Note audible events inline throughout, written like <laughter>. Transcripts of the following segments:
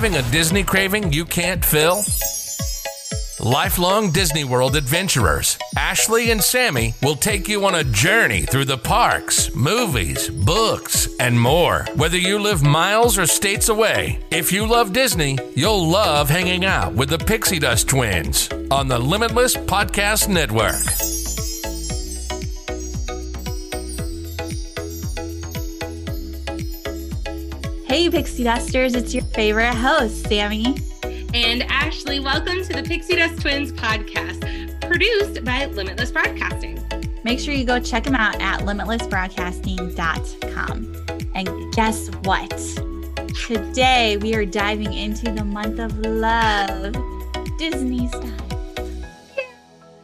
Having a Disney craving you can't fill? Lifelong Disney World adventurers, Ashley and Sammy will take you on a journey through the parks, movies, books, and more. Whether you live miles or states away, if you love Disney, you'll love hanging out with the Pixie Dust twins on the Limitless Podcast Network. Pixie Dusters, it's your favorite host, Sammy. And Ashley, welcome to the Pixie Dust Twins podcast, produced by Limitless Broadcasting. Make sure you go check them out at limitlessbroadcasting.com. And guess what? Today we are diving into the month of love, Disney style.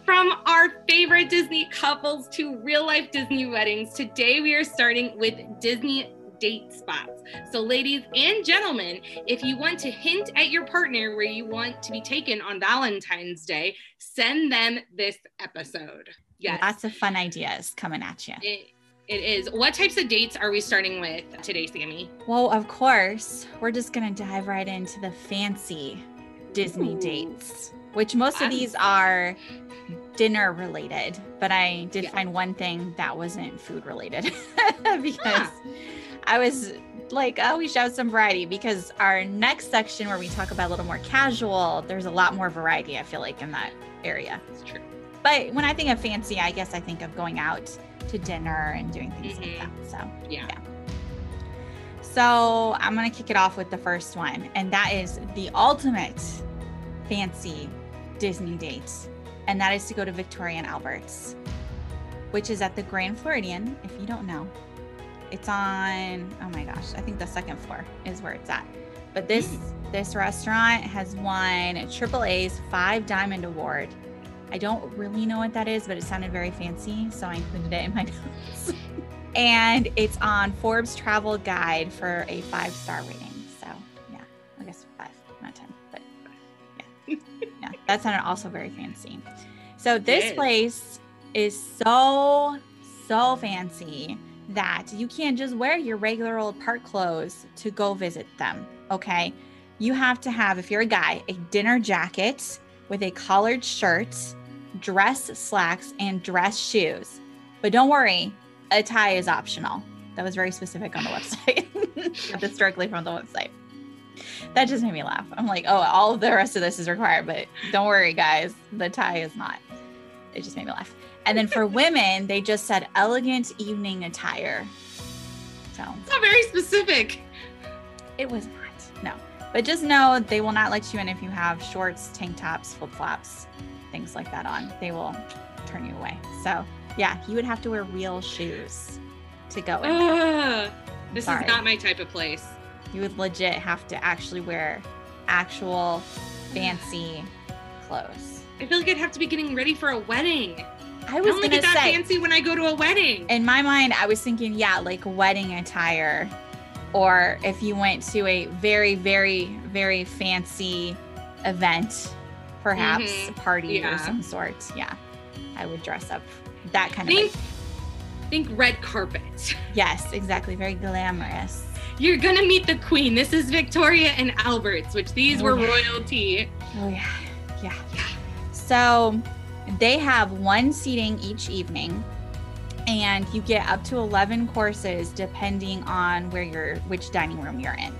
From our favorite Disney couples to real life Disney weddings, today we are starting with Disney date spots. So, ladies and gentlemen, if you want to hint at your partner where you want to be taken on Valentine's Day, send them this episode. Yes. Lots of fun ideas coming at you. It, it is. What types of dates are we starting with today, Sammy? Well, of course, we're just going to dive right into the fancy Disney Ooh. dates, which most of these are dinner related, but I did Yeah. find one thing that wasn't food related <laughs> because. I was like, oh, we should have some variety because our next section where we talk about a little more casual, there's a lot more variety, I feel like, in that area. It's true. But when I think of fancy, I guess I think of going out to dinner and doing things like Mhm. that. So, Yeah. so I'm gonna kick it off with the first one, and that is the ultimate fancy Disney date, and that is to go to Victoria and Albert's, which is at the Grand Floridian. If you don't know, it's on. Oh my gosh, I think the second floor is where it's at. But this hmm. this restaurant has won AAA's Five Diamond Award. I don't really know what that is, but it sounded very fancy, so I included it in my <laughs> notes and it's on Forbes Travel Guide for a five star rating. So yeah, I guess five, not ten, but yeah, <laughs> yeah, that sounded also very fancy. So this is. place is so so fancy that you can't just wear your regular old park clothes to go visit them. Okay, you have to have, if you're a guy, a dinner jacket with a collared shirt, dress slacks, and dress shoes. But don't worry, a tie is optional. That was very specific on the website. <laughs> This directly from the website. That just made me laugh. I'm like, oh, all the rest of this is required, but don't worry, guys, the tie is not. It just made me laugh. And then for <laughs> women, they just said elegant evening attire. So It's not very specific. it was not. No. But just know they will not let you in if you have shorts, tank tops, flip flops, things like that on. They will turn you away. So yeah, you would have to wear real shoes to go in. Ugh, this Sorry. is not my type of place. You would legit have to actually wear actual fancy clothes. I feel like I'd have to be getting ready for a wedding. I I was only get that say fancy when I go to a wedding. in my mind, I was thinking, yeah, like wedding attire, or if you went to a very, very, very fancy event, perhaps Mhm. a party Yeah. or some sort. Yeah, I would dress up that kind think, of. Like, think red carpet. yes, exactly. Very glamorous. you're gonna meet the queen. This is Victoria and Albert's, which these were Oh, yeah. royalty. Oh yeah, yeah. So they have one seating each evening, and you get up to eleven courses depending on where you're, which dining room you're in.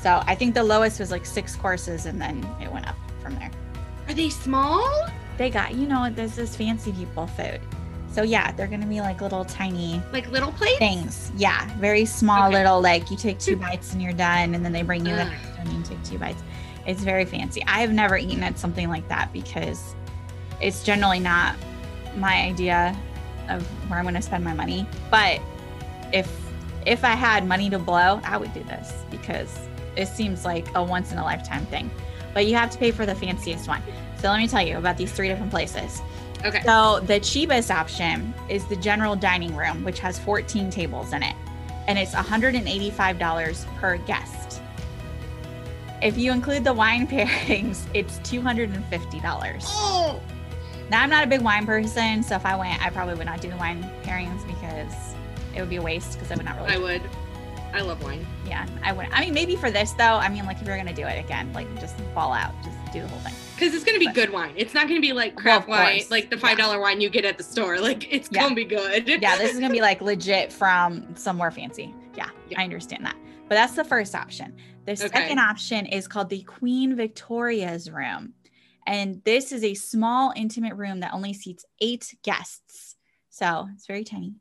So I think the lowest was like six courses, and then it went up from there. Are they small? They got, you know, there's this fancy people food. So yeah, they're gonna be like little tiny Like little plates? things. Yeah, very small Okay. little like you take two bites and you're done, and then they bring you the next one and you take two bites. It's very fancy. I have never eaten at something like that because it's generally not my idea of where I'm going to spend my money. But if if I had money to blow, I would do this because it seems like a once in a lifetime thing. But you have to pay for the fanciest one. So let me tell you about these three different places. Okay. So the cheapest option is the general dining room, which has 14 tables in it, and it's $185 per guest. If you include the wine <laughs> pairings, it's $250. Oh, Now I'm not a big wine person, so if I went, I probably would not do the wine pairings because it would be a waste because I would not really. I would. I love wine. yeah, I would. I mean, maybe for this though. I mean, like if you're gonna do it again, like just fall out, just do the whole thing. Because it's gonna be But- good wine. It's not gonna be like Well, crap of wine, like the five dollar wine you get at the store. <laughs> Like it's Yeah. gonna be good. yeah, this is gonna be like legit from somewhere fancy. Yeah, Yeah. I understand that. But that's the first option. The Okay. second option is called the Queen Victoria's room. And this is a small, intimate room that only seats eight guests. So it's very tiny.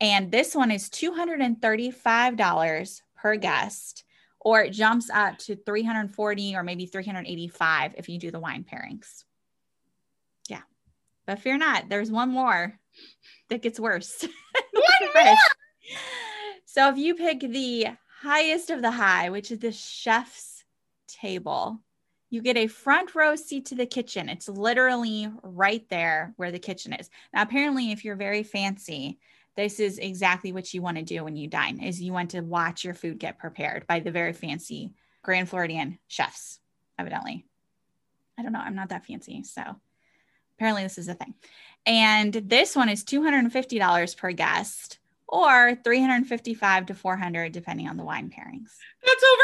And this one is $235 per guest, or it jumps up to 340 or maybe 385 if you do the wine pairings. Yeah. But fear not, there's one more that gets worse. <laughs> One Chris. So if you pick the highest of the high, which is the chef's table, you get a front row seat to the kitchen. It's literally right there where the kitchen is. Now, apparently, if you're very fancy, this is exactly what you want to do when you dine is you want to watch your food get prepared by the very fancy Grand Floridian chefs, evidently. I don't know. I'm not that fancy. So apparently this is a thing. And this one is $250 per guest or 355 to 400 depending on the wine pairings. That's over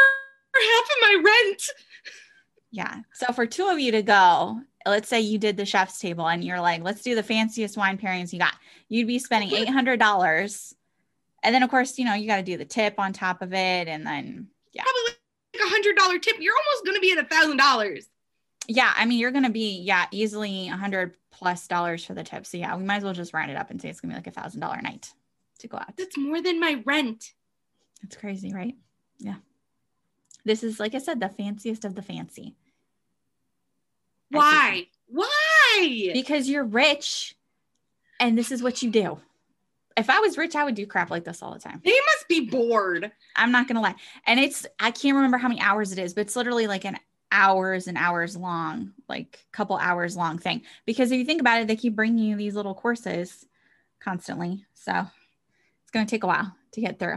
half of my rent. Yeah. So for two of you to go, let's say you did the chef's table and you're like, let's do the fanciest wine pairings you got. You'd be spending $800. And then of course, you know, you got to do the tip on top of it and then yeah. Probably like a hundred dollar tip. You're almost gonna be at a thousand dollars. Yeah, I mean, you're going to be yeah, easily a 100 plus dollars for the tip. So yeah, we might as well just round it up and say it's going to be like a $1000 night to go out. That's more than my rent. It's crazy, right? Yeah. This is, like I said, the fanciest of the fancy. Why? Why? Because you're rich and this is what you do. If I was rich, I would do crap like this all the time. They must be bored. I'm not going to lie. And it's, I can't remember how many hours it is, but it's literally like an hours and hours long, like couple hours long thing. Because if you think about it, they keep bringing you these little courses constantly. So it's going to take a while to get through.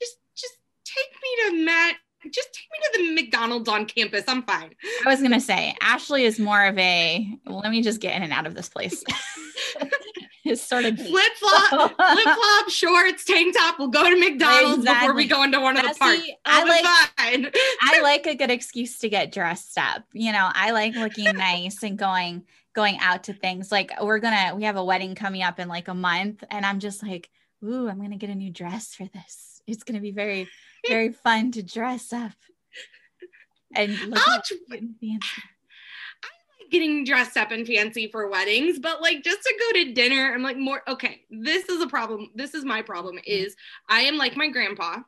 Just just take me to Matt. Just take me to the McDonald's on campus. I'm fine. I was gonna say Ashley is more of a let me just get in and out of this place. <laughs> it's sort of Flip flop, flip flop, <laughs> shorts, tank top. We'll go to McDonald's before we go into one of the parks. I like- fine. I like a good excuse to get dressed up. You know, I like looking <laughs> nice and going going out to things. Like we're gonna we have a wedding coming up in like a month, and I'm just like, ooh, I'm gonna get a new dress for this. It's gonna be very very fun to dress up and <laughs> look I'll at- tr- getting fancy. getting dressed up and fancy for weddings, but like just to go to dinner, I'm like more okay. This is a problem. This is my problem. Is I am like my grandpa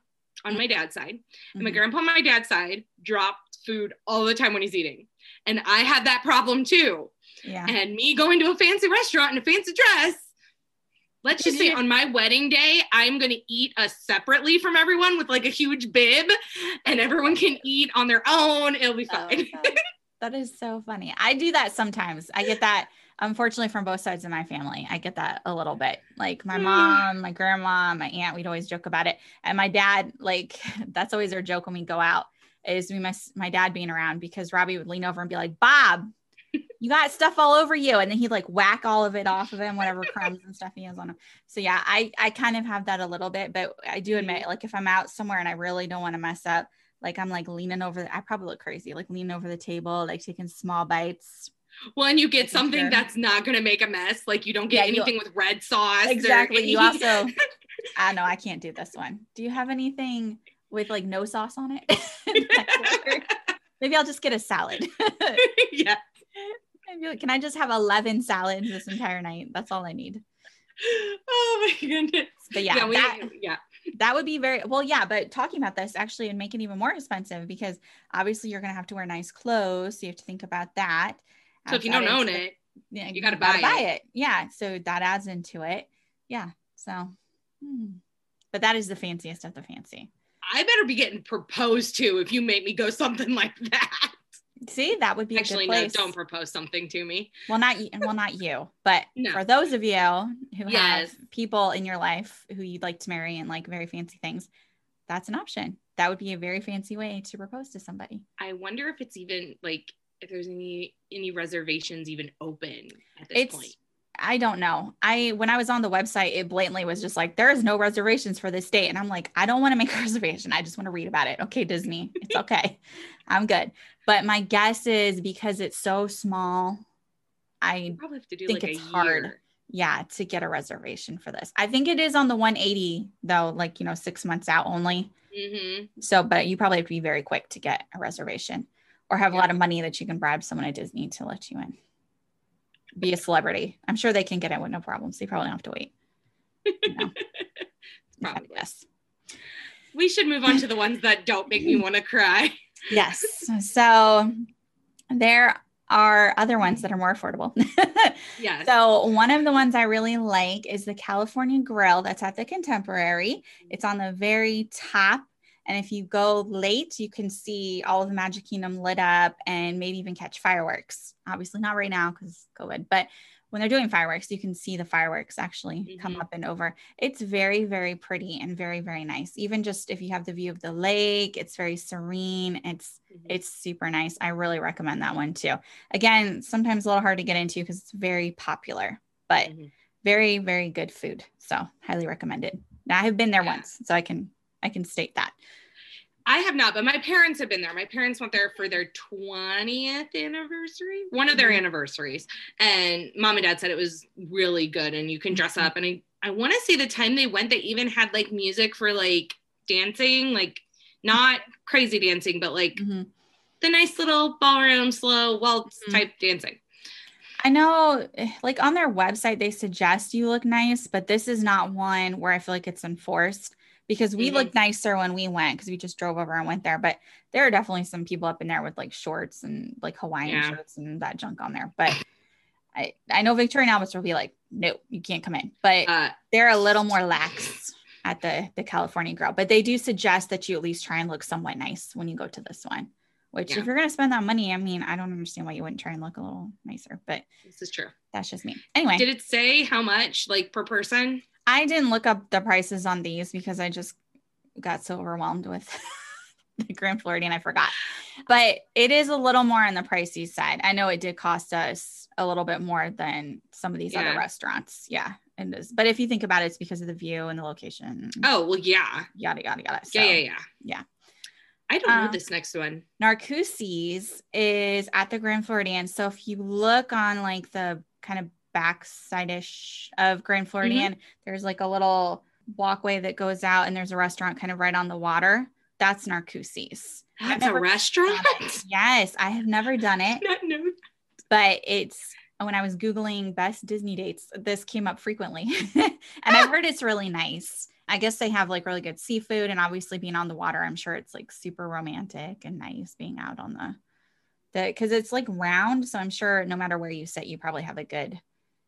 on my dad's side, and my Mhm. grandpa on my dad's side dropped food all the time when he's eating, and I had that problem too. Yeah. And me going to a fancy restaurant in a fancy dress. Let's just say on my wedding day, I'm gonna eat uh, separately from everyone with like a huge bib, and everyone can eat on their own. It'll be Oh, fine. God. <laughs> that is so funny. I do that sometimes. I get that unfortunately from both sides of my family. I get that a little bit. Like my Mm. mom, my grandma, my aunt, we'd always joke about it. And my dad, like <laughs> that's always our joke when we go out is we must my dad being around because Robbie would lean over and be like, Bob, you got stuff all over you. And then he'd like whack all of it off of him, whatever crumbs and stuff he has on him. So yeah, I, I kind of have that a little bit, but I do admit, like if I'm out somewhere and I really don't want to mess up, like I'm like leaning over, the, I probably look crazy, like leaning over the table, like taking small bites. Well, and you get something sure. that's not going to make a mess. Like you don't get Yeah, you- anything with red sauce. Exactly. You also, <laughs> I know I can't do this one. Do you have anything with like no sauce on it? <laughs> <laughs> Maybe I'll just get a salad. yeah. I'd be like, Can I just have 11 salads this entire night? That's all I need. Oh my goodness. But yeah, we, that, yeah. that would be very well. Yeah, but talking about this actually would make it even more expensive because obviously you're going to have to wear nice clothes. So you have to think about that. So if you don't own into the- it, yeah, you gotta buy it. Yeah. So that adds into it. Yeah. So, hmm. but that is the fanciest of the fancy. I better be getting proposed to if you make me go something <laughs> like that. See, that would be Actually, a no, don't propose something to me. well, not you, well, not you, but <laughs> No. for those of you who Yes. have people in your life who you'd like to marry and like very fancy things, that's an option. That would be a very fancy way to propose to somebody. I wonder if it's even like if there's any any reservations even open at this It's point. I don't know. I when I was on the website, it blatantly was just like there is no reservations for this date, and I'm like, I don't want to make a <laughs> reservation. I just want to read about it. Okay, Disney, it's <laughs> okay. I'm good. But my guess is because it's so small, I You probably have to do think like it's a hard. yeah to get a reservation for this. I think it is on the 180 though, like you know, six months out only. Mhm. So, but you probably have to be very quick to get a reservation, or have a lot of money that you can bribe someone at Disney to let you in. Be a celebrity. I'm sure they can get it with no problems. They probably don't have to wait. You know, if I had to Probably. guess. We should move on to the ones that don't make me want to cry. <laughs> Yes. So there are other ones that are more affordable. <laughs> Yes. So one of the ones I really like is the California Grill that's at the Contemporary. It's on the very top. And if you go late, you can see all of the Magic Kingdom lit up and maybe even catch fireworks. Obviously not right now because COVID, but when they're doing fireworks, you can see the fireworks actually come Mhm. up and over. It's very, very pretty and very, very nice. Even just if you have the view of the lake, it's very serene. It's Mhm. it's super nice. I really recommend that one too. Again, sometimes a little hard to get into because it's very popular, but Mhm. very, very good food. So highly recommended. Now I have been there Yeah. once, so I can I can state that. I have not, but my parents have been there. My parents went there for their 20th anniversary, one of their Mhm. anniversaries. And mom and dad said it was really good and you can dress Mhm. up. And I, I want to say the time they went, they even had like music for like dancing, like not crazy dancing, but like Mhm. the nice little ballroom, slow waltz Mhm. type dancing. I know eh, like on their website they suggest you look nice, but this is not one where I feel like it's enforced because we Mhm. looked nicer when we went because we just drove over and went there. But there are definitely some people up in there with like shorts and like Hawaiian Yeah. shirts and that junk on there. But I, I know Victoria and Albert will be like, no, you can't come in. But Uh, they're a little more lax at the the California Grill, but they do suggest that you at least try and look somewhat nice when you go to this one. Which, Yeah. if you're gonna spend that money, I mean, I don't understand why you wouldn't try and look a little nicer, but this is true. that's just me. Anyway, Did it say how much like per person? I didn't look up the prices on these because I just got so overwhelmed with <laughs> the Grand Floridian, I forgot. But it is a little more on the pricey side. I know it did cost us a little bit more than some of these other restaurants. Yeah, it is. But if you think about it, it's because of the view and the location. Oh, well, yeah. Yada yada yada. So, Yeah, yeah, yeah. yeah. I don't know Um, this next one. Narcoossee's is at the Grand Floridian. So if you look on like the kind of backside-ish of Grand Floridian, mm-hmm. there's like a little walkway that goes out and there's a restaurant kind of right on the water. That's. I've That's a restaurant? Yes, I have never done it, <laughs> but it's when I was Googling best Disney dates, this came up frequently. <laughs> and I've ah. heard it's really nice. I guess they have like really good seafood and obviously being on the water, I'm sure it's like super romantic and nice being out on the the because it's like round. So I'm sure no matter where you sit, you probably have a good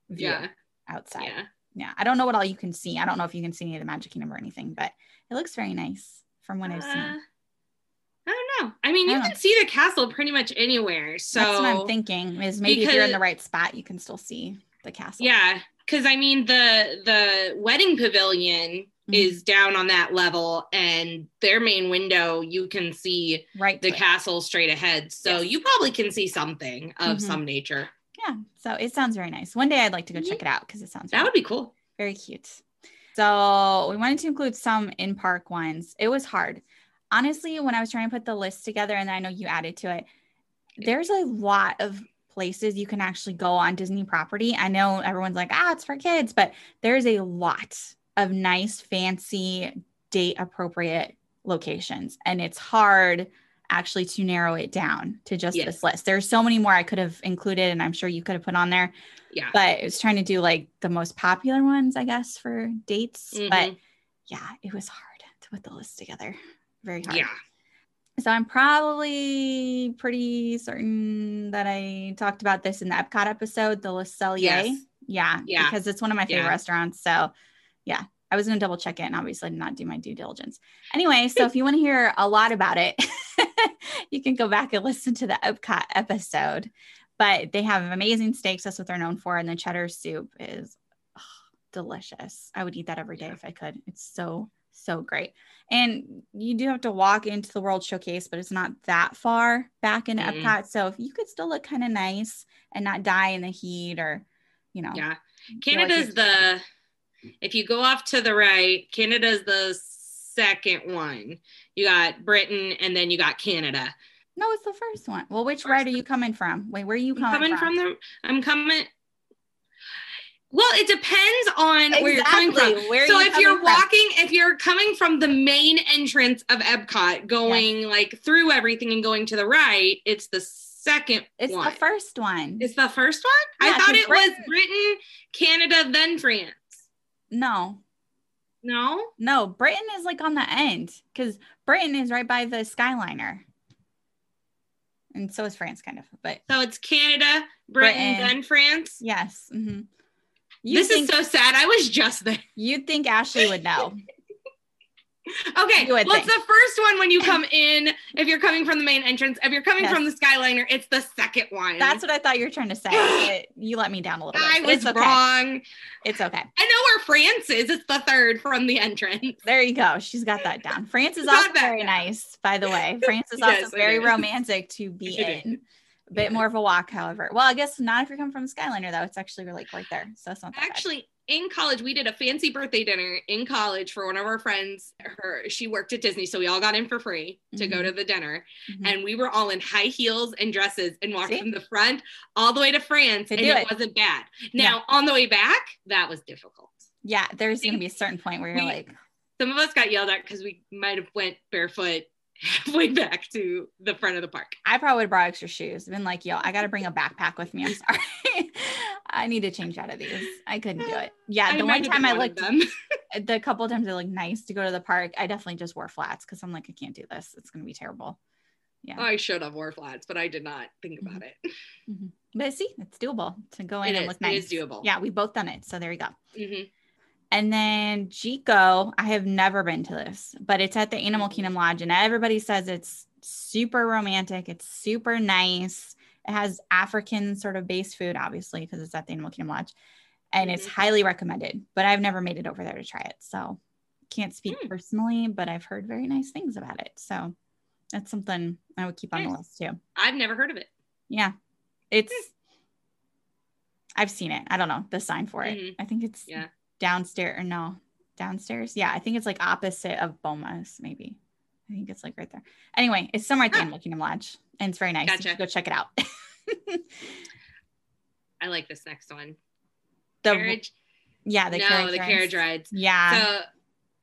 view Yeah. outside. Yeah. Yeah. I don't know what all you can see. I don't know if you can see any of the Magic Kingdom or anything, but it looks very nice from what I've Uh, seen. I don't know. I mean, I you can know. see the castle pretty much anywhere. So That's what I'm thinking is maybe if you're in the right spot, you can still see the castle. Yeah, because I mean the the wedding pavilion Mhm. is down on that level, and their main window you can see right. the castle straight ahead. So Yes. you probably can see something of Mhm. some nature. Yeah, so it sounds very nice. One day I'd like to go check it out because it sounds That really would be cool. very cute. So we wanted to include some in park ones. It was hard. Honestly, when I was trying to put the list together, and I know you added to it, there's a lot of places you can actually go on Disney property. I know everyone's like, ah, it's for kids, but there's a lot of nice, fancy, date appropriate locations. And it's hard actually to narrow it down to just Yes. this list. There's so many more I could have included, and I'm sure you could have put on there Yeah. but it was trying to do like the most popular ones, I guess, for dates. But Mhm. yeah, it was hard to put the list together. Very hard. Yeah. So I'm probably pretty certain that I talked about this in the Epcot episode, the Le Cellier. Yes. Yeah. Yeah. Because it's one of my favorite Yeah. restaurants. So yeah, I was going to double check it and obviously did not do my due diligence. Anyway, so if you want to hear a lot about it, <laughs> you can go back and listen to the Epcot episode. But they have amazing steaks. That's what they're known for. And the cheddar soup is oh, delicious. I would eat that every day if I could. It's so, so great. And you do have to walk into the World Showcase, but it's not that far back in Mm-mm. Epcot. So if you could still look kind of nice and not die in the heat or, you know, Yeah. like Canada's you're- the if you go off to the right, Canada's the second one. You got Britain and then you got Canada. No, it's the first one. Well, which First ride are you coming from? Wait, where are you coming, coming from? from the I'm coming well, it depends on where you're coming from. Where so you if you're from? walking, if you're coming from the main entrance of Epcot, going like through everything and going to the right, it's the second it's one. the first one. It's the first one? Yeah, I thought it was Britain- Britain, Canada, then France. No, No? no, Britain is like on the end because Britain is right by the Skyliner, and so is France, kind of. But So it's Canada, Britain, Britain. then France. yes, hmm you this think is so sad. I was just there. you'd think Ashley would know. <laughs> Okay, You would well, it's think. the first one when you come in. If you're coming from the main entrance, if you're coming Yes. from the Skyliner, it's the second one. That's what I thought you were trying to say. <gasps> you let me down a little bit. I was it's okay. wrong. It's okay. I know where France is. It's the third from the entrance. There you go. She's got that down. France is also very down. nice, by the way. France is <laughs> Yes, also very is. romantic to be It in. A bit Yeah. more of a walk, however. Well, I guess not if you're coming from the Skyliner, though. It's actually like right there. So it's not that bad. In college, we did a fancy birthday dinner in college for one of our friends. Her she worked at Disney, so we all got in for free to go Mhm. to the dinner, Mhm. and we were all in high heels and dresses and walked See? from the front all the way to France, and it, it. wasn't bad. Now on the way back, that was difficult. yeah, there's going to be a certain point where you're We- like, Some of us got yelled at because we might have went barefoot <laughs> halfway back to the front of the park. I probably would have brought extra shoes. Been like, yo, I got to bring a backpack with me. I'm sorry. I need to change out of these. I couldn't do it. Yeah, I the one time I looked, <laughs> the couple of times it looked nice to go to the park, I definitely just wore flats because I'm like, I can't do this. It's going to be terrible. Yeah. I should have wore flats, but I did not think about mm-hmm. it. <laughs> Mm-hmm. But see, it's doable to go in It and is. look nice. is doable. Yeah, we both done it. So there you go. Mhm. And then Jiko, I have never been to this, but it's at the Animal mm-hmm. Kingdom Lodge, and everybody says it's super romantic. It's super nice. It has African sort of base food, obviously, because it's at the Animal Kingdom Lodge, and it's Mhm. highly recommended. But I've never made it over there to try it, so can't speak Hmm. personally. But I've heard very nice things about it, so that's something I would keep on the list too. I've never heard of it. Yeah, it's. I've seen it. I don't know the sign for it. Mhm. I think it's Yeah. downstairs or no downstairs. Yeah, I think it's like opposite of Boma's, maybe. I think it's like right there. Anyway, it's somewhere at the. Animal Kingdom Lodge, and it's very nice. Gotcha. go check it out. <laughs> I like this next one. the carriage. yeah, the no, carriage the rides. carriage rides. Yeah, So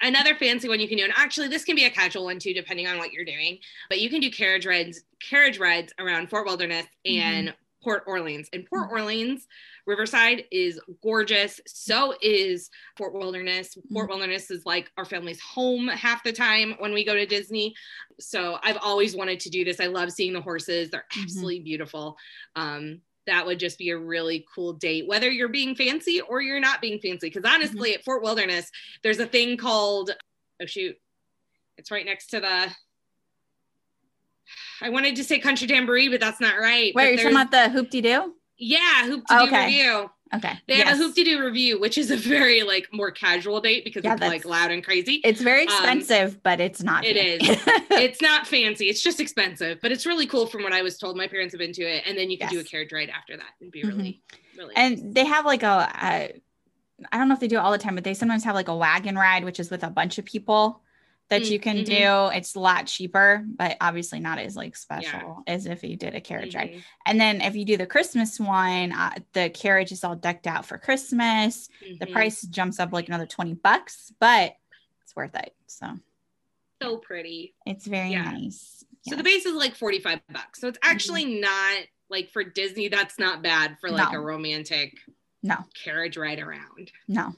another fancy one you can do, and actually this can be a casual one too, depending on what you're doing. But you can do carriage rides, carriage rides around Fort Wilderness and Mm-hmm. Port Orleans. And Port Orleans, Riverside is gorgeous. So is Fort Wilderness. Fort Mm-hmm. Wilderness is like our family's home half the time when we go to Disney. So I've always wanted to do this. I love seeing the horses. They're Mhm. absolutely beautiful. Um, that would just be a really cool date, whether you're being fancy or you're not being fancy. Because honestly, Mm-hmm. at Fort Wilderness, there's a thing called oh shoot, it's right next to the. I wanted to say country jamboree, but that's not right. But you're talking about the Hoop-Dee-Doo? yeah, hoop to do Okay. Revue. Okay. They have Yes. a hoop de doo Revue, which is a very like more casual date because Yeah, it's like loud and crazy. It's very Um, expensive, but it's not. it fancy. <laughs> it's not fancy. It's just expensive, but it's really cool from what I was told. My parents have been to it, and then you can do a carriage ride after that and be Mhm. really, really. nice. and they have like a, a I don't know if they do it all the time, but they sometimes have like a wagon ride, which is with a bunch of people that you can Mhm. do. It's a lot cheaper, but obviously not as like special as if you did a carriage ride. Mhm. And then if you do the Christmas one, uh, the carriage is all decked out for Christmas. The Mhm. price jumps up like another 20 bucks, but it's worth it. So so pretty. it's very Yeah. nice. So the base is like 45 bucks. So it's actually not like for Disney, that's not bad for like No. a romantic no, carriage ride around. no,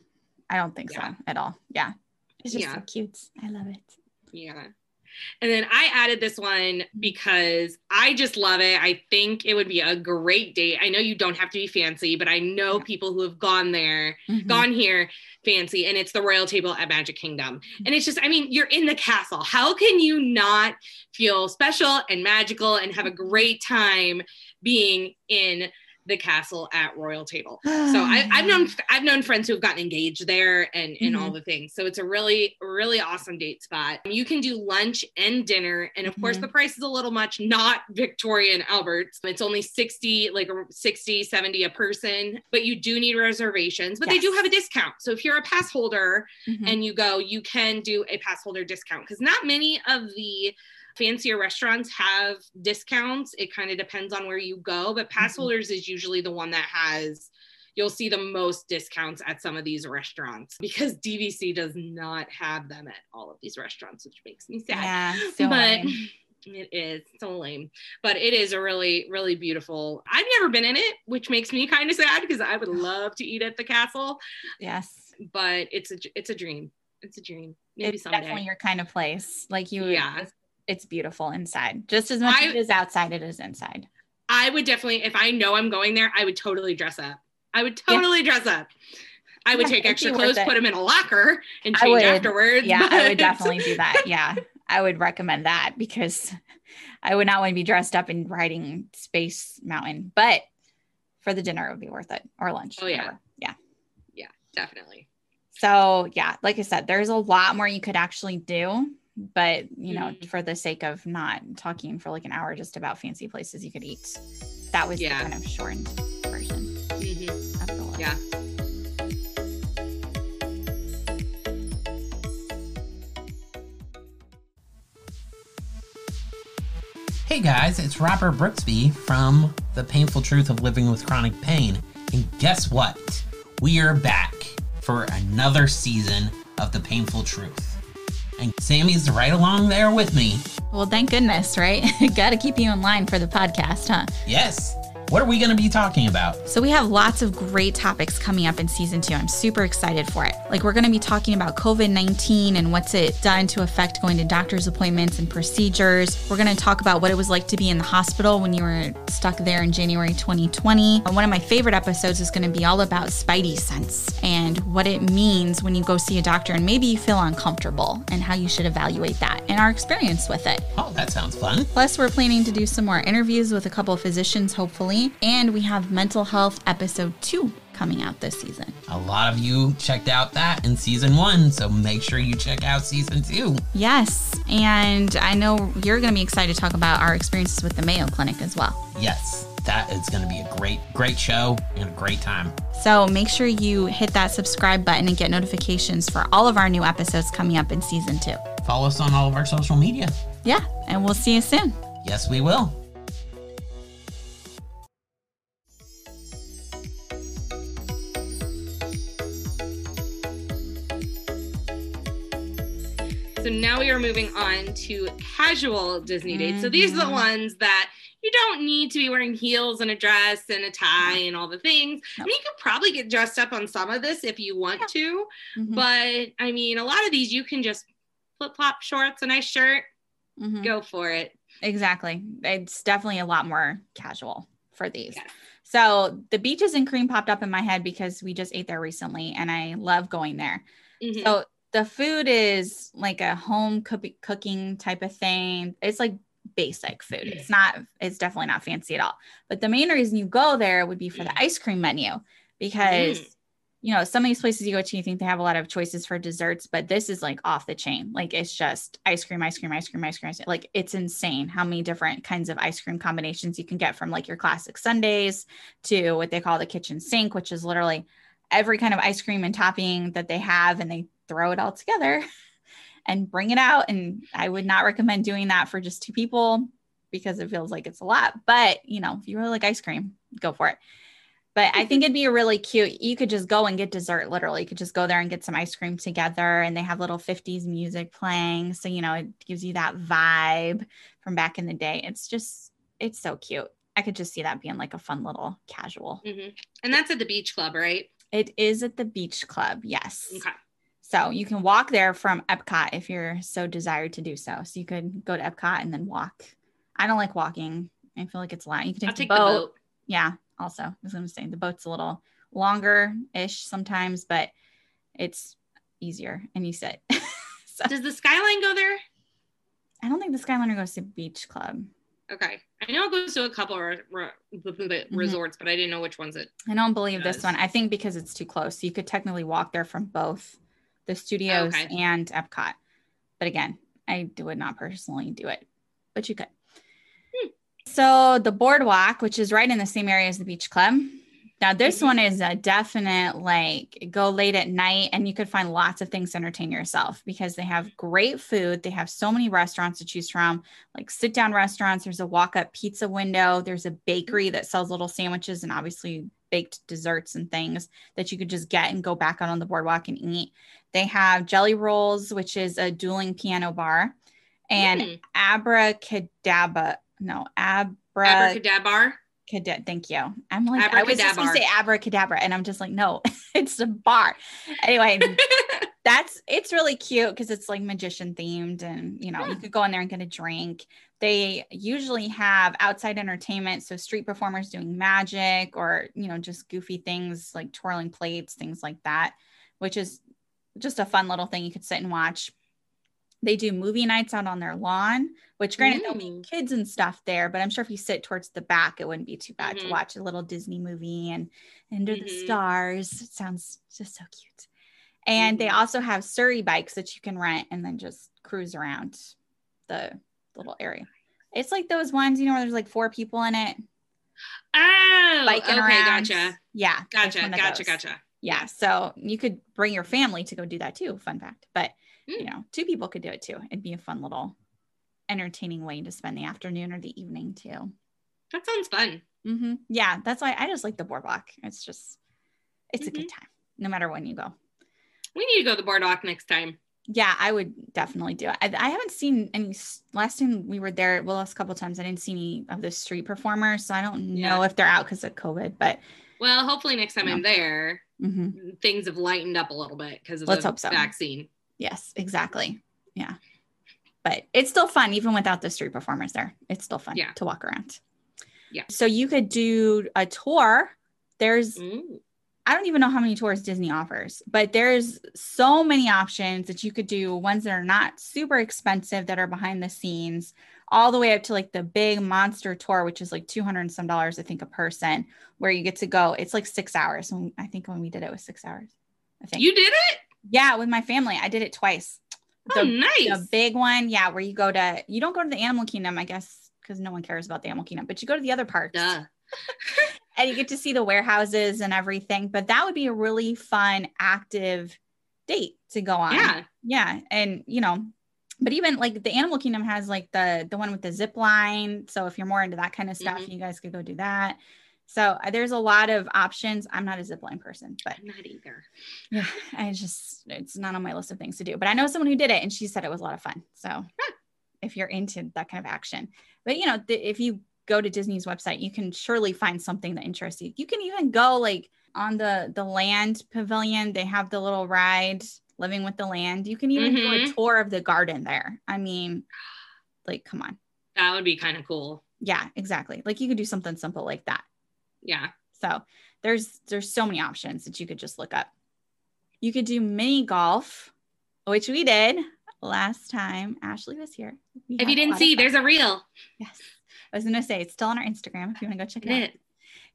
I don't think Yeah. so at all. Yeah. It's just Yeah. so cute. I love it. Yeah. And then I added this one mm-hmm. because I just love it. I think it would be a great date. I know you don't have to be fancy, but I know people who have gone there, Mhm. gone here fancy, and it's the Royal Table at Magic Kingdom. Mm-hmm. And it's just, I mean, you're in the castle. How can you not feel special and magical and have a mm-hmm. great time being in the castle at Royal Table? <sighs> So I, I've known I've known friends who have gotten engaged there and and all the things. So it's a really really awesome date spot. You can do lunch and dinner, and of course Mhm. the price is a little much. Not Victoria and Albert's. It's only sixty like 60, 70 a person, but you do need reservations. But they do have a discount. So if you're a pass holder Mhm. and you go, you can do a pass holder discount because not many of the fancier restaurants have discounts. It kind of depends on where you go, but pass Mhm. holders is usually the one that has you'll see the most discounts at some of these restaurants because DVC does not have them at all of these restaurants, which makes me sad. yeah, so but lame. <laughs> it is so lame. But it is a really, really beautiful. I've never been in it, which makes me kind of sad because I would <sighs> love to eat at the castle. yes, But it's a it's a dream. It's a dream. Maybe it's someday. definitely your kind of place. Like you, Yeah. It's, beautiful inside, just as much I- as it is outside. It is inside. I would definitely, if I know I'm going there, I would totally dress up. I would Yeah. totally dress up. I would Yeah, take extra clothes, put them in a locker, and change would. afterwards. Yeah, I would definitely do that. Yeah, I would recommend that because I would not want to be dressed up and riding Space Mountain, but for the dinner, it would be worth it or lunch. Oh, yeah. whatever. yeah. definitely. So yeah, like I said, there's a lot more you could actually do, but you know, Mhm. for the sake of not talking for like an hour just about fancy places you could eat, that was Yeah. the kind of shortened version Mhm. of the list. Yeah. Hey guys, it's Robert Brooksby from The Painful Truth of Living with Chronic Pain. And guess what? We are back for another season of The Painful Truth. And Sammy's right along there with me. Well, thank goodness, right? <laughs> Got to keep you in line for the podcast, huh? Yes. What are we going to be talking about? So, we have lots of great topics coming up in season two. I'm super excited for it. Like, we're going to be talking about COVID 19 and what's it done to affect going to doctor's appointments and procedures. We're going to talk about what it was like to be in the hospital when you were stuck there in January 2020. And one of my favorite episodes is going to be all about Spidey sense and what it means when you go see a doctor and maybe you feel uncomfortable and how you should evaluate that and our experience with it. Oh, that sounds fun. Plus, we're planning to do some more interviews with a couple of physicians, hopefully. And we have mental health episode two coming out this season. A lot of you checked out that in season one, so make sure you check out season two. Yes. And I know you're going to be excited to talk about our experiences with the Mayo Clinic as well. Yes, that is going to be a great, great show and a great time. So make sure you hit that subscribe button and get notifications for all of our new episodes coming up in season two. Follow us on all of our social media. Yeah. And we'll see you soon. Yes, we will. So now we are moving on to casual Disney dates. So these are the Mhm. ones that you don't need to be wearing heels and a dress and a tie and all the things. I mean, you could probably get dressed up on some of this if you want Yeah. to, Mhm. but I mean, a lot of these you can just flip flop shorts, a nice shirt, Mhm. go for it. Exactly. It's definitely a lot more casual for these. Yes. So the beaches and cream popped up in my head because we just ate there recently and I love going there. Mhm. So the food is like a home cook- cooking type of thing. It's like basic food. It's not, it's definitely not fancy at all. But the main reason you go there would be for the ice cream menu because Mm. you know some of these places you go to you think they have a lot of choices for desserts but this is like off the chain like it's just ice cream ice cream ice cream ice cream, ice cream. like it's insane how many different kinds of ice cream combinations you can get from like your classic sundaes to what they call the kitchen sink which is literally every kind of ice cream and topping that they have and they throw it all together <laughs> and bring it out and i would not recommend doing that for just two people because it feels like it's a lot but you know if you really like ice cream go for it but I think <laughs> it'd be really cute. You could just go and get dessert. Literally, you could just go there and get some ice cream together. And they have little 50s music playing. So, you know, it gives you that vibe from back in the day. It's just, it's so cute. I could just see that being like a fun little casual. hmm And that's at the beach club, right? It is at the beach club. Yes. Okay. So you can walk there from Epcot if you're so desired to do so. So you could go to Epcot and then walk. I don't like walking. I feel like it's a lot. You can take, the, take boat. the boat. Yeah. Also, I was going to say the boat's a little longer ish sometimes, but it's easier and you sit. <laughs> so Does the Skyline go there? I don't think the Skyliner goes to Beach Club. Okay. I know it goes to a couple of re- re- mm-hmm. resorts, but I didn't know which ones it. I don't believe this one. I think because it's too close. So You could technically walk there from both the studios Okay. and Epcot. But again, I would not personally do it, but you could. Hmm. So the boardwalk, which is right in the same area as the beach club. Now this Mhm. one is a definite like go late at night and you could find lots of things to entertain yourself because they have great food. They have so many restaurants to choose from, like sit down restaurants. There's a walk up pizza window. There's a bakery that sells little sandwiches and obviously baked desserts and things that you could just get and go back out on the boardwalk and eat. They have Jelly Rolls, which is a dueling piano bar, and Mm. Abracadabra. No, Abra. Abracadabra. Cada- thank you. I'm like, I was just gonna say abracadabra, and I'm just like, no, <laughs> it's a bar. Anyway, <laughs> that's it's really cute because it's like magician themed, and you know, you could go in there and get a drink. They usually have outside entertainment, so street performers doing magic or you know, just goofy things like twirling plates, things like that, which is just a fun little thing you could sit and watch. They do movie nights out on their lawn, which granted there'll be Mm. kids and stuff there, but I'm sure if you sit towards the back, it wouldn't be too bad to Mhm. watch a little Disney movie and under the Mhm. stars. It sounds just so cute. And they Mhm. also have Surrey bikes that you can rent and then just cruise around the little area. It's like those ones, you know, where there's like four people in it Oh, biking okay, around. gotcha, Yeah. gotcha, gotcha, gotcha. Yeah. So you could bring your family to go do that too. Fun fact. But you Mm. know, two people could do it too. It'd be a fun little entertaining way to spend the afternoon or the evening too. That sounds fun. hmm Yeah, that's why I just like the boardwalk. It's just, it's a Mm-hmm. good time, no matter when you go. We need to go to the boardwalk next time. Yeah, I would definitely do it. I, I haven't seen any. Last time we were there, well, last couple times, I didn't see any of the street performers, so I don't know Yeah. if they're out because of COVID. But Well, hopefully next time. I'm there, mhm. things have lightened up a little bit because of Let's the hope so. vaccine. yes, exactly. Yeah, but it's still fun even without the street performers there. It's still fun Yeah. to walk around. Yeah. So you could do a tour. There's Mm. I don't even know how many tours Disney offers, but there's so many options that you could do ones that are not super expensive that are behind the scenes, all the way up to like the big monster tour, which is like 200 and some dollars, I think, a person, where you get to go. It's like six hours. I think when we did it, it was six hours. I think. You did it? yeah, with my family. I did it twice. Oh, nice. the big one, yeah, where you go to, you don't go to the Animal Kingdom, I guess, because no one cares about the Animal Kingdom, but you go to the other parks Duh. <laughs> and you get to see the warehouses and everything. But that would be a really fun, active date to go on. Yeah. Yeah. And you know, but even like the Animal Kingdom has like the the one with the zip line. So if you're more into that kind of stuff, Mhm. you guys could go do that. So uh, there's a lot of options. I'm not a zip line person, but I'm not either. yeah, I just it's not on my list of things to do. But I know someone who did it and she said it was a lot of fun. So if you're into that kind of action, but you know, th- if you go to Disney's website, you can surely find something that interests you. You can even go like on the the land pavilion. They have the little ride, living with the land. You can even do a Mhm. tour of the garden there. I mean, like, come on, That would be kind of cool. yeah, exactly. Like you could do something simple like that. Yeah. So there's there's so many options that you could just look up. You could do mini golf, which we did last time Ashley was here. We If you didn't see, there's a reel. yes. I was gonna say it's still on our Instagram if you want to go check it out.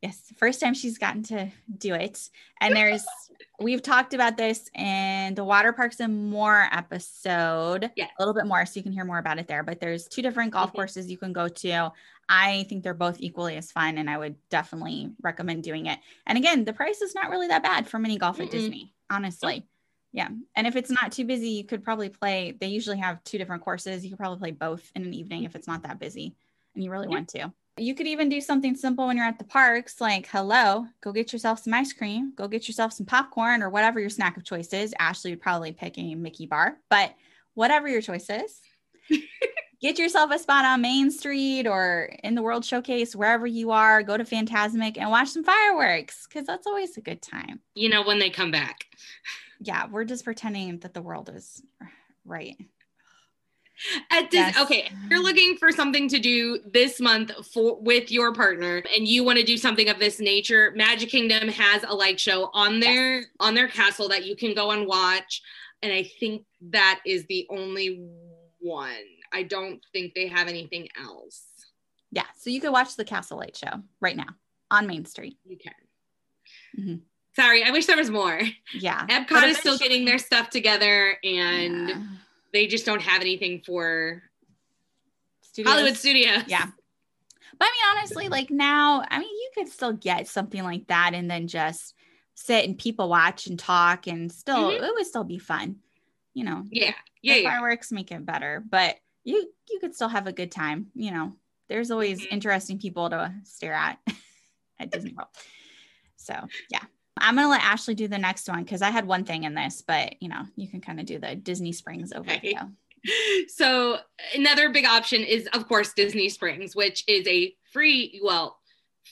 Yes, first time she's gotten to do it. And there's <laughs> we've talked about this in the water parks and more episode Yeah. a little bit more so you can hear more about it there but there's two different golf Mhm. courses you can go to i think they're both equally as fun and i would definitely recommend doing it and again the price is not really that bad for mini golf at Mm-mm. disney honestly yeah and if it's not too busy you could probably play they usually have two different courses you could probably play both in an evening if it's not that busy and you really Yeah. want to you could even do something simple when you're at the parks, like, hello, go get yourself some ice cream, go get yourself some popcorn or whatever your snack of choice is. Ashley would probably pick a Mickey bar, but whatever your choice is, <laughs> get yourself a spot on Main Street or in the World Showcase, wherever you are, go to Fantasmic and watch some fireworks because that's always a good time. You know, when they come back. Yeah, we're just pretending that the world is right. At Dis- Yes. Okay, if you're looking for something to do this month for with your partner and you want to do something of this nature, Magic Kingdom has a light show on their on their castle that you can go and watch. And I think that is the only one. I don't think they have anything else. Yeah, so you could watch the Castle Light Show right now on Main Street. You can. Mhm. Sorry, I wish there was more. Yeah. Epcot is still getting their stuff together and Yeah. They just don't have anything for Studios. Hollywood Studios. Yeah. But I mean, honestly, like now, I mean, you could still get something like that and then just sit and people watch and talk and still, Mhm. it would still be fun. You know, Yeah. Yeah. fireworks make it better, but you, you could still have a good time. You know, there's always Mhm. interesting people to stare at <laughs> at Disney World. So, yeah. I'm going to let Ashley do the next one because I had one thing in this, but you know, you can kind of do the Disney Springs Okay. overview. <laughs> so another big option is of course disney springs which is a free well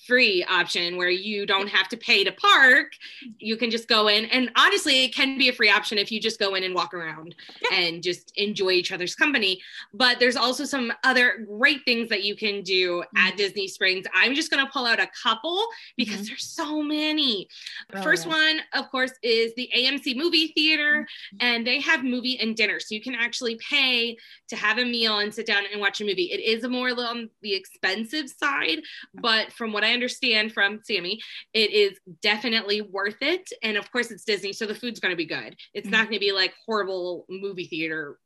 free option where you don't have to pay to park you can just go in and honestly it can be a free option if you just go in and walk around and just enjoy each other's company but there's also some other great things that you can do mm-hmm. at disney springs i'm just going to pull out a couple because mm-hmm. there's so many Really First is. one, of course, is the AMC movie theater, Mm-hmm. and they have movie and dinner. So you can actually pay to have a meal and sit down and watch a movie. It is a more on the expensive side, but from what I understand from Sammy, it is definitely worth it. And of course, it's Disney, so the food's going to be good. It's not going to be like horrible movie theater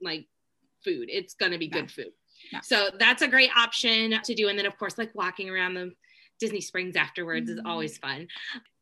like food. It's going to be No. good food. No. So that's a great option to do. And then, of course, like walking around the Disney Springs afterwards is Mhm. always fun.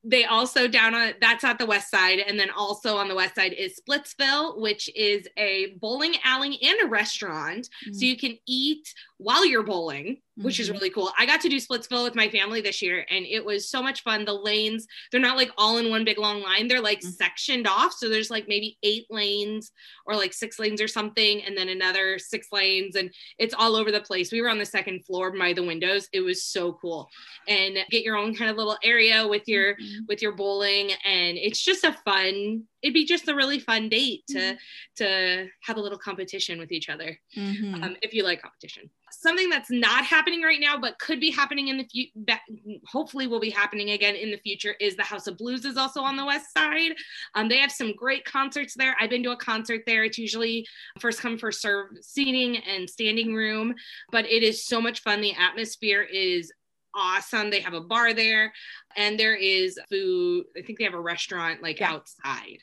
They also down on that's at the west side, and then also on the west side is Splitsville, which is a bowling alley and a restaurant. Mm. So you can eat while you're bowling, which is Mhm. really cool. I got to do Splitsville with my family this year, and it was so much fun. The lanes, they're not like all in one big long line, they're like Mhm. sectioned off. So there's like maybe eight lanes or like six lanes or something, and then another six lanes, and it's all over the place. We were on the second floor by the windows. It was so cool. And get your own kind of little area with your Mhm. with your bowling and it's just a fun it'd be just a really fun date to Mhm. to have a little competition with each other Mhm. um, if you like competition something that's not happening right now but could be happening in the future hopefully will be happening again in the future is the house of blues is also on the west side. Um, they have some great concerts there. I've been to a concert there. It's usually first come first serve seating and standing room but it is so much fun. The atmosphere is awesome. They have a bar there and there is food. I think they have a restaurant like Yeah. outside.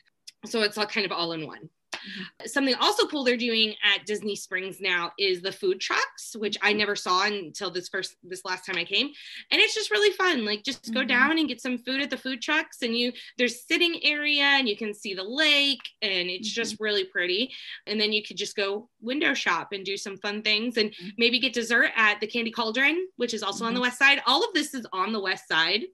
So it's all kind of all in one Mm-hmm. something also cool they're doing at disney springs now is the food trucks which i never saw until this first this last time i came and it's just really fun like just go Mhm. down and get some food at the food trucks and you there's sitting area and you can see the lake and it's just really pretty and then you could just go window shop and do some fun things and Mhm. maybe get dessert at the candy cauldron which is also on the west side all of this is on the west side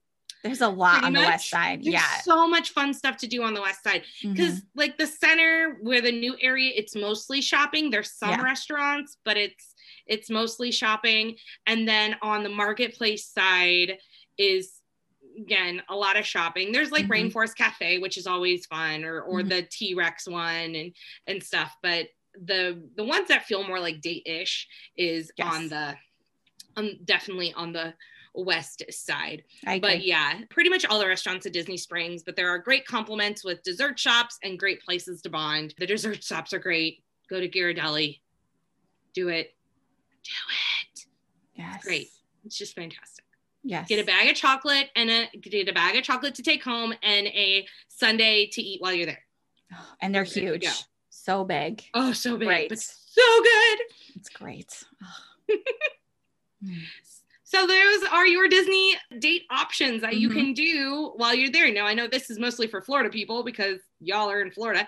There's a lot on the west side. there's yeah. so much fun stuff to do on the west side because Mhm. like the center where the new area it's mostly shopping there's some Yeah. restaurants but it's it's mostly shopping and then on the marketplace side is again a lot of shopping there's like Mhm. rainforest cafe which is always fun or or Mhm. the t-rex one and and stuff but the the ones that feel more like date-ish is Yes. on the um, definitely on the west side but yeah, pretty much all the restaurants at Disney Springs, but there are great compliments with dessert shops and great places to bond. The dessert shops are great. Go to Ghirardelli. Do it. Do it. yes. great. It's just fantastic. Yes. Get a bag of chocolate and a get a bag of chocolate to take home and a sundae to eat while you're there. Oh, and they're There huge. So big. Oh, so big, Right. but so good. It's great. <laughs> So those are your Disney date options that you Mhm. can do while you're there. Now I know this is mostly for Florida people because y'all are in Florida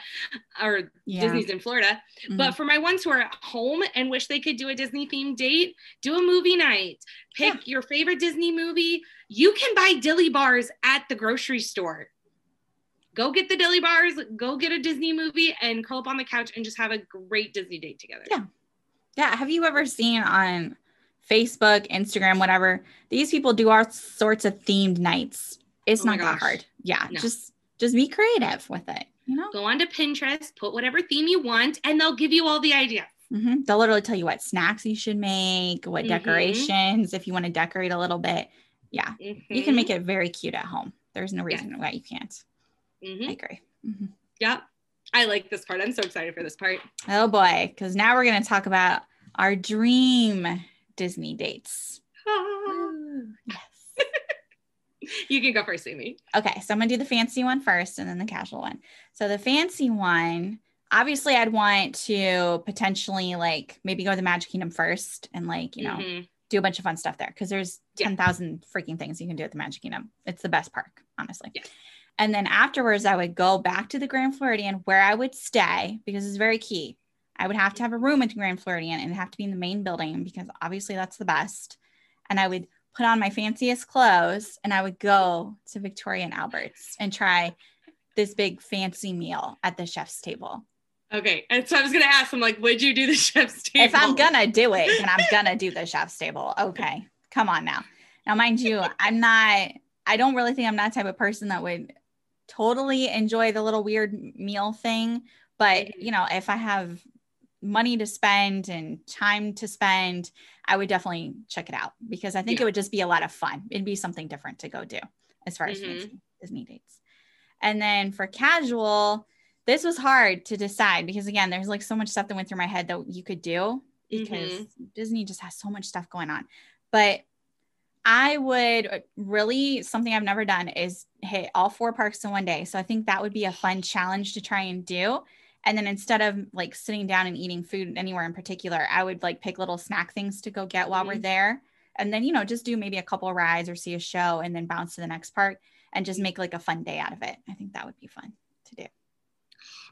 or Yeah. Disney's in Florida. Mhm. But for my ones who are at home and wish they could do a Disney themed date, do a movie night. Pick Yeah. your favorite Disney movie. You can buy dilly bars at the grocery store. Go get the dilly bars, go get a Disney movie, and curl up on the couch and just have a great Disney date together. Yeah. Yeah. Have you ever seen on Facebook, Instagram, whatever? These people do all sorts of themed nights. It's Oh not that hard. Yeah. No. Just just be creative with it. You know? Go onto Pinterest, put whatever theme you want, and they'll give you all the ideas. hmm They'll literally tell you what snacks you should make, what Mhm. decorations, if you want to decorate a little bit. Yeah. You can make it very cute at home. There's no reason why you can't. Mhm. I agree. Mhm. Yep. I like this part. I'm so excited for this part. Oh boy, because now we're going to talk about our dream Disney dates. <laughs> Yes. you can go first, Amy. Okay, so I'm gonna do the fancy one first and then the casual one. So the fancy one, obviously, I'd want to potentially like maybe go to the Magic Kingdom first and like, you know, Mhm. do a bunch of fun stuff there because there's Yeah. 10,000 freaking things you can do at the Magic Kingdom. It's the best park, honestly. Yeah. And then afterwards, I would go back to the Grand Floridian where I would stay because it's very key. I would have to have a room at the Grand Floridian and have to be in the main building because obviously that's the best. And I would put on my fanciest clothes and I would go to Victoria and Albert's and try this big fancy meal at the chef's table. Okay. And so I was gonna ask, I'm like, would you do the <laughs> chef's table? If I'm gonna do it, then I'm <laughs> gonna do the chef's table. Okay. Come on now. Now, mind you, I'm not, I don't really think I'm that type of person that would totally enjoy the little weird meal thing. But, Mhm. you know, if I have money to spend and time to spend, I would definitely check it out because I think Yeah. it would just be a lot of fun. It'd be something different to go do as far as Mhm. fancy Disney dates. And then for casual, this was hard to decide because again, there's like so much stuff that went through my head that you could do because Disney just has so much stuff going on. But I would uh, really something I've never done is hit all four parks in one day. So I think that would be a fun challenge to try and do. And then instead of like sitting down and eating food anywhere in particular, I would like pick little snack things to go get while we're Mhm. there. And then, you know, just do maybe a couple rides or see a show and then bounce to the next park and just make like a fun day out of it. I think that would be fun to do.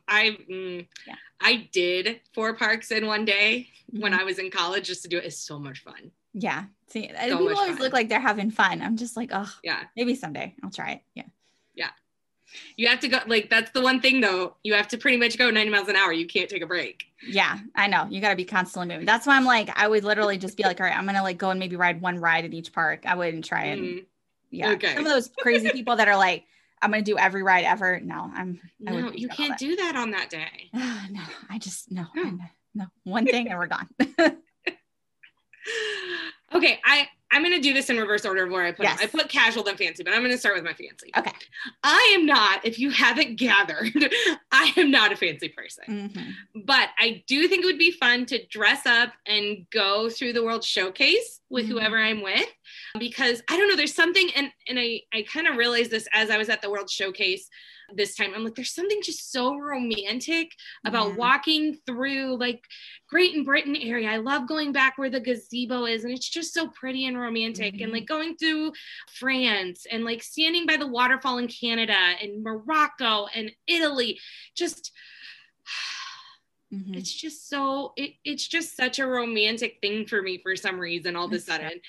I mm, Yeah. I did four parks in one day when Mhm. I was in college just to do it. It's so much fun. Yeah. See, uh, So people always fun. look like they're having fun. I'm just like, oh, Yeah. maybe someday I'll try it. Yeah. Yeah. You have to go like that's the one thing though. You have to pretty much go 90 miles an hour. You can't take a break. Yeah, I know. You got to be constantly moving. That's why I'm like, I would literally just be like, all right, I'm going to like go and maybe ride one ride at each park. I wouldn't try and, Mm, yeah. okay. Some of those crazy people that are like, I'm going to do every ride ever. No, I'm, I no, you can't do that on that day. <sighs> no, I just, no, No. No, one thing and we're gone. <laughs> <laughs> okay, I I'm gonna do this in reverse order of where I put Yes. I put casual then fancy, but I'm gonna start with my fancy. Okay. I am not, if you haven't gathered, <laughs> I am not a fancy person. Mhm. But I do think it would be fun to dress up and go through the World Showcase with Mhm. whoever I'm with. Because I don't know, there's something, and, and I, I kind of realized this as I was at the World Showcase this time. I'm like, there's something just so romantic about Yeah. walking through like Great Britain area. I love going back where the gazebo is, and it's just so pretty and romantic. And Mhm. like going through France and like standing by the waterfall in Canada and Morocco and Italy. Just Mhm. it's just so it, it's just such a romantic thing for me for some reason all of a sudden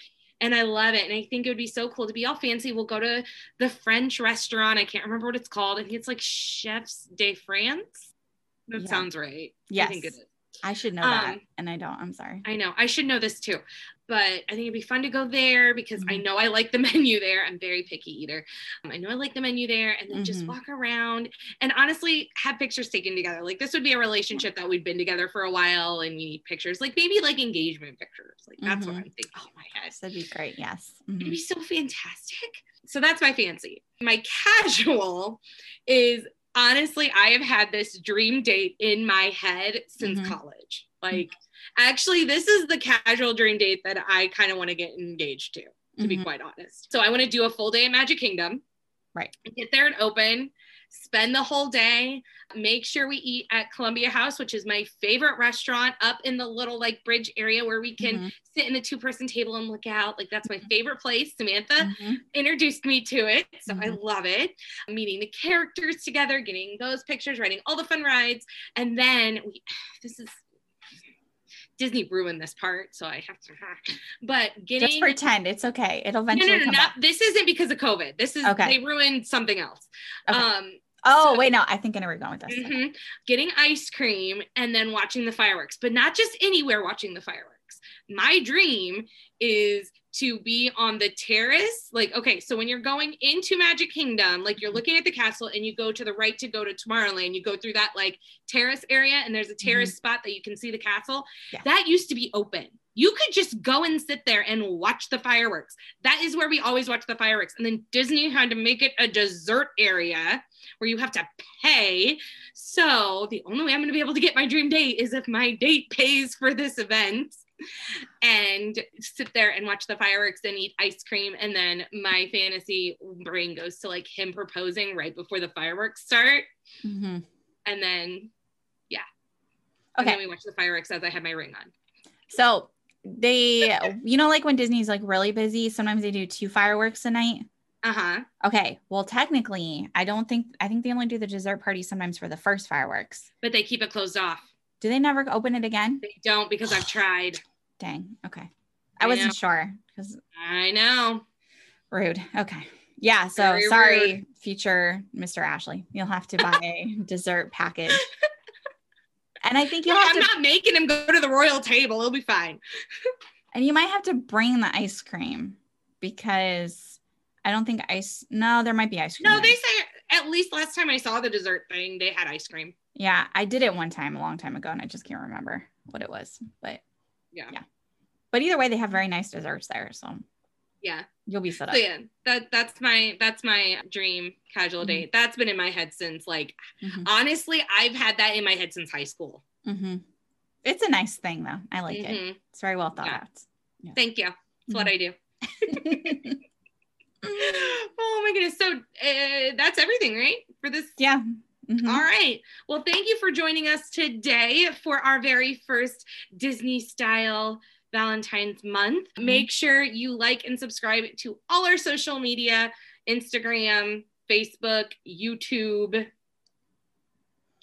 and i love it and i think it would be so cool to be all fancy we'll go to the french restaurant i can't remember what it's called i think it's like chefs de france that Yeah. sounds right Yes. i think it is I should know that. Um, And I don't, I'm sorry. I know. I should know this too. But I think it'd be fun to go there because I Mhm. know I like the <laughs> menu there. I'm very picky eater. Um, I know I like the menu there and then just Mhm. walk around and honestly have pictures taken together. Like this would be a relationship that we'd been together for a while and we need pictures. Like maybe like engagement pictures. Like that's what Mhm. I'm thinking. Oh my head. That'd be great. Yes. It'd be so fantastic. So that's my fancy. My casual is honestly, I have had this dream date in my head since Mhm. college. Like, actually, this is the casual dream date that I kind of want to get engaged to. to be Mhm. quite honest. So I want to do a full day at Magic Kingdom. Right. Get there and open, spend the whole day, make sure we eat at Columbia House, which is my favorite restaurant up in the little like bridge area where we can Mhm. sit in the two person table and look out. Like that's my Mhm. favorite place. Samantha Mhm. introduced me to it. So I Mhm. love it. Meeting the characters together, getting those pictures, riding all the fun rides. And then we, <sighs> this is Disney ruined this part, so I have to. But getting Just pretend it's okay. It'll no, eventually no, no, come not this isn't because of COVID. This is Okay. they ruined something else. Okay. Um, Oh so- wait, no, I think I know where you're going with this. mhm. Getting ice cream and then watching the fireworks, but not just anywhere watching the fireworks. My dream is to be on the terrace. Like, okay, so when you're going into Magic Kingdom, like you're mm-hmm. looking at the castle and you go to the right to go to Tomorrowland, you go through that like terrace area and there's a mm-hmm. terrace spot that you can see the castle. Yeah. That used to be open. You could just go and sit there and watch the fireworks. That is where we always watch the fireworks. And then Disney had to make it a dessert area where you have to pay. So the only way I'm going to be able to get my dream date is if my date pays for this event and sit there and watch the fireworks and eat ice cream. And then my fantasy brain goes to like him proposing right before the fireworks start. Mhm. And then, yeah. And then Okay, we watch the fireworks as I have my ring on. so they, you know, like when Disney's like really busy, sometimes they do two fireworks a night. Uh huh. Okay, well, technically, I don't think I think they only do the dessert party sometimes for the first fireworks. But they keep it closed off. Do they never open it again? They don't because I've tried. Dang. Okay, I I wasn't know. sure because I know. rude. Okay, yeah. So Very sorry, future Mr. Ashley, you'll have to buy a <laughs> dessert package. And I think you'll have I'm to, not making him go to the royal table. It'll be fine. <laughs> and you might have to bring the ice cream because I don't think ice. No, there might be ice cream. No, there. they say at least last time I saw the dessert thing, they had ice cream. Yeah, I did it one time a long time ago, and I just can't remember what it was. But Yeah. Yeah. but either way, they have very nice desserts there, so Yeah. you'll be set up. So yeah, that that's my that's my dream casual Mhm. date. That's been in my head since like Mhm, honestly, I've had that in my head since high school. mhm. It's a nice thing, though. I like it. Mhm. It's very well thought Yeah. out. Thank you. That's what I do. Mm-hmm. <laughs> <laughs> oh my goodness. So uh, that's everything, right? For this yeah. Mhm. All right. Well, thank you for joining us today for our very first Disney style Valentine's month. Mhm. Make sure you like and subscribe to all our social media Instagram, Facebook, YouTube.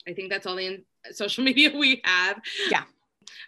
I think that's all the in- social <laughs> media we have. Yeah.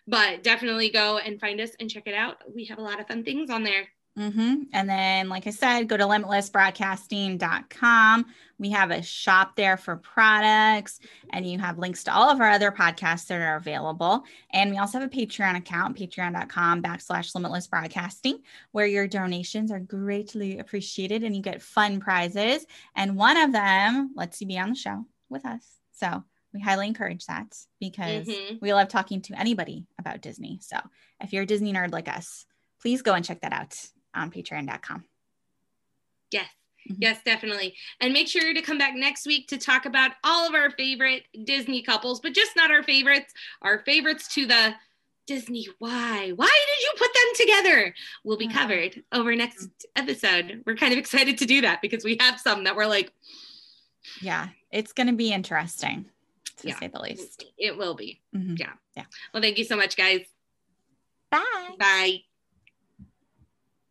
But definitely go and find us and check it out. We have a lot of fun things on there. Hmm And then, like I said, go to limitlessbroadcasting.com. We have a shop there for products, and you have links to all of our other podcasts that are available. And we also have a Patreon account, patreon.com backslash limitless broadcasting, where your donations are greatly appreciated and you get fun prizes. And one of them lets you be on the show with us. So we highly encourage that because Mhm. we love talking to anybody about Disney. So if you're a Disney nerd like us, please go and check that out on patreon.com. Yes. Mhm. Yes, definitely. And make sure to come back next week to talk about all of our favorite Disney couples, but just not our favorites, our favorites to the Disney. Why? Why did you put them together? Will be covered over next episode. We're kind of excited to do that because we have some that we're like, Yeah, it's going to be interesting to Yeah. say the least. it will be. Mhm. Yeah. Yeah. Well, thank you so much, guys. Bye. Bye.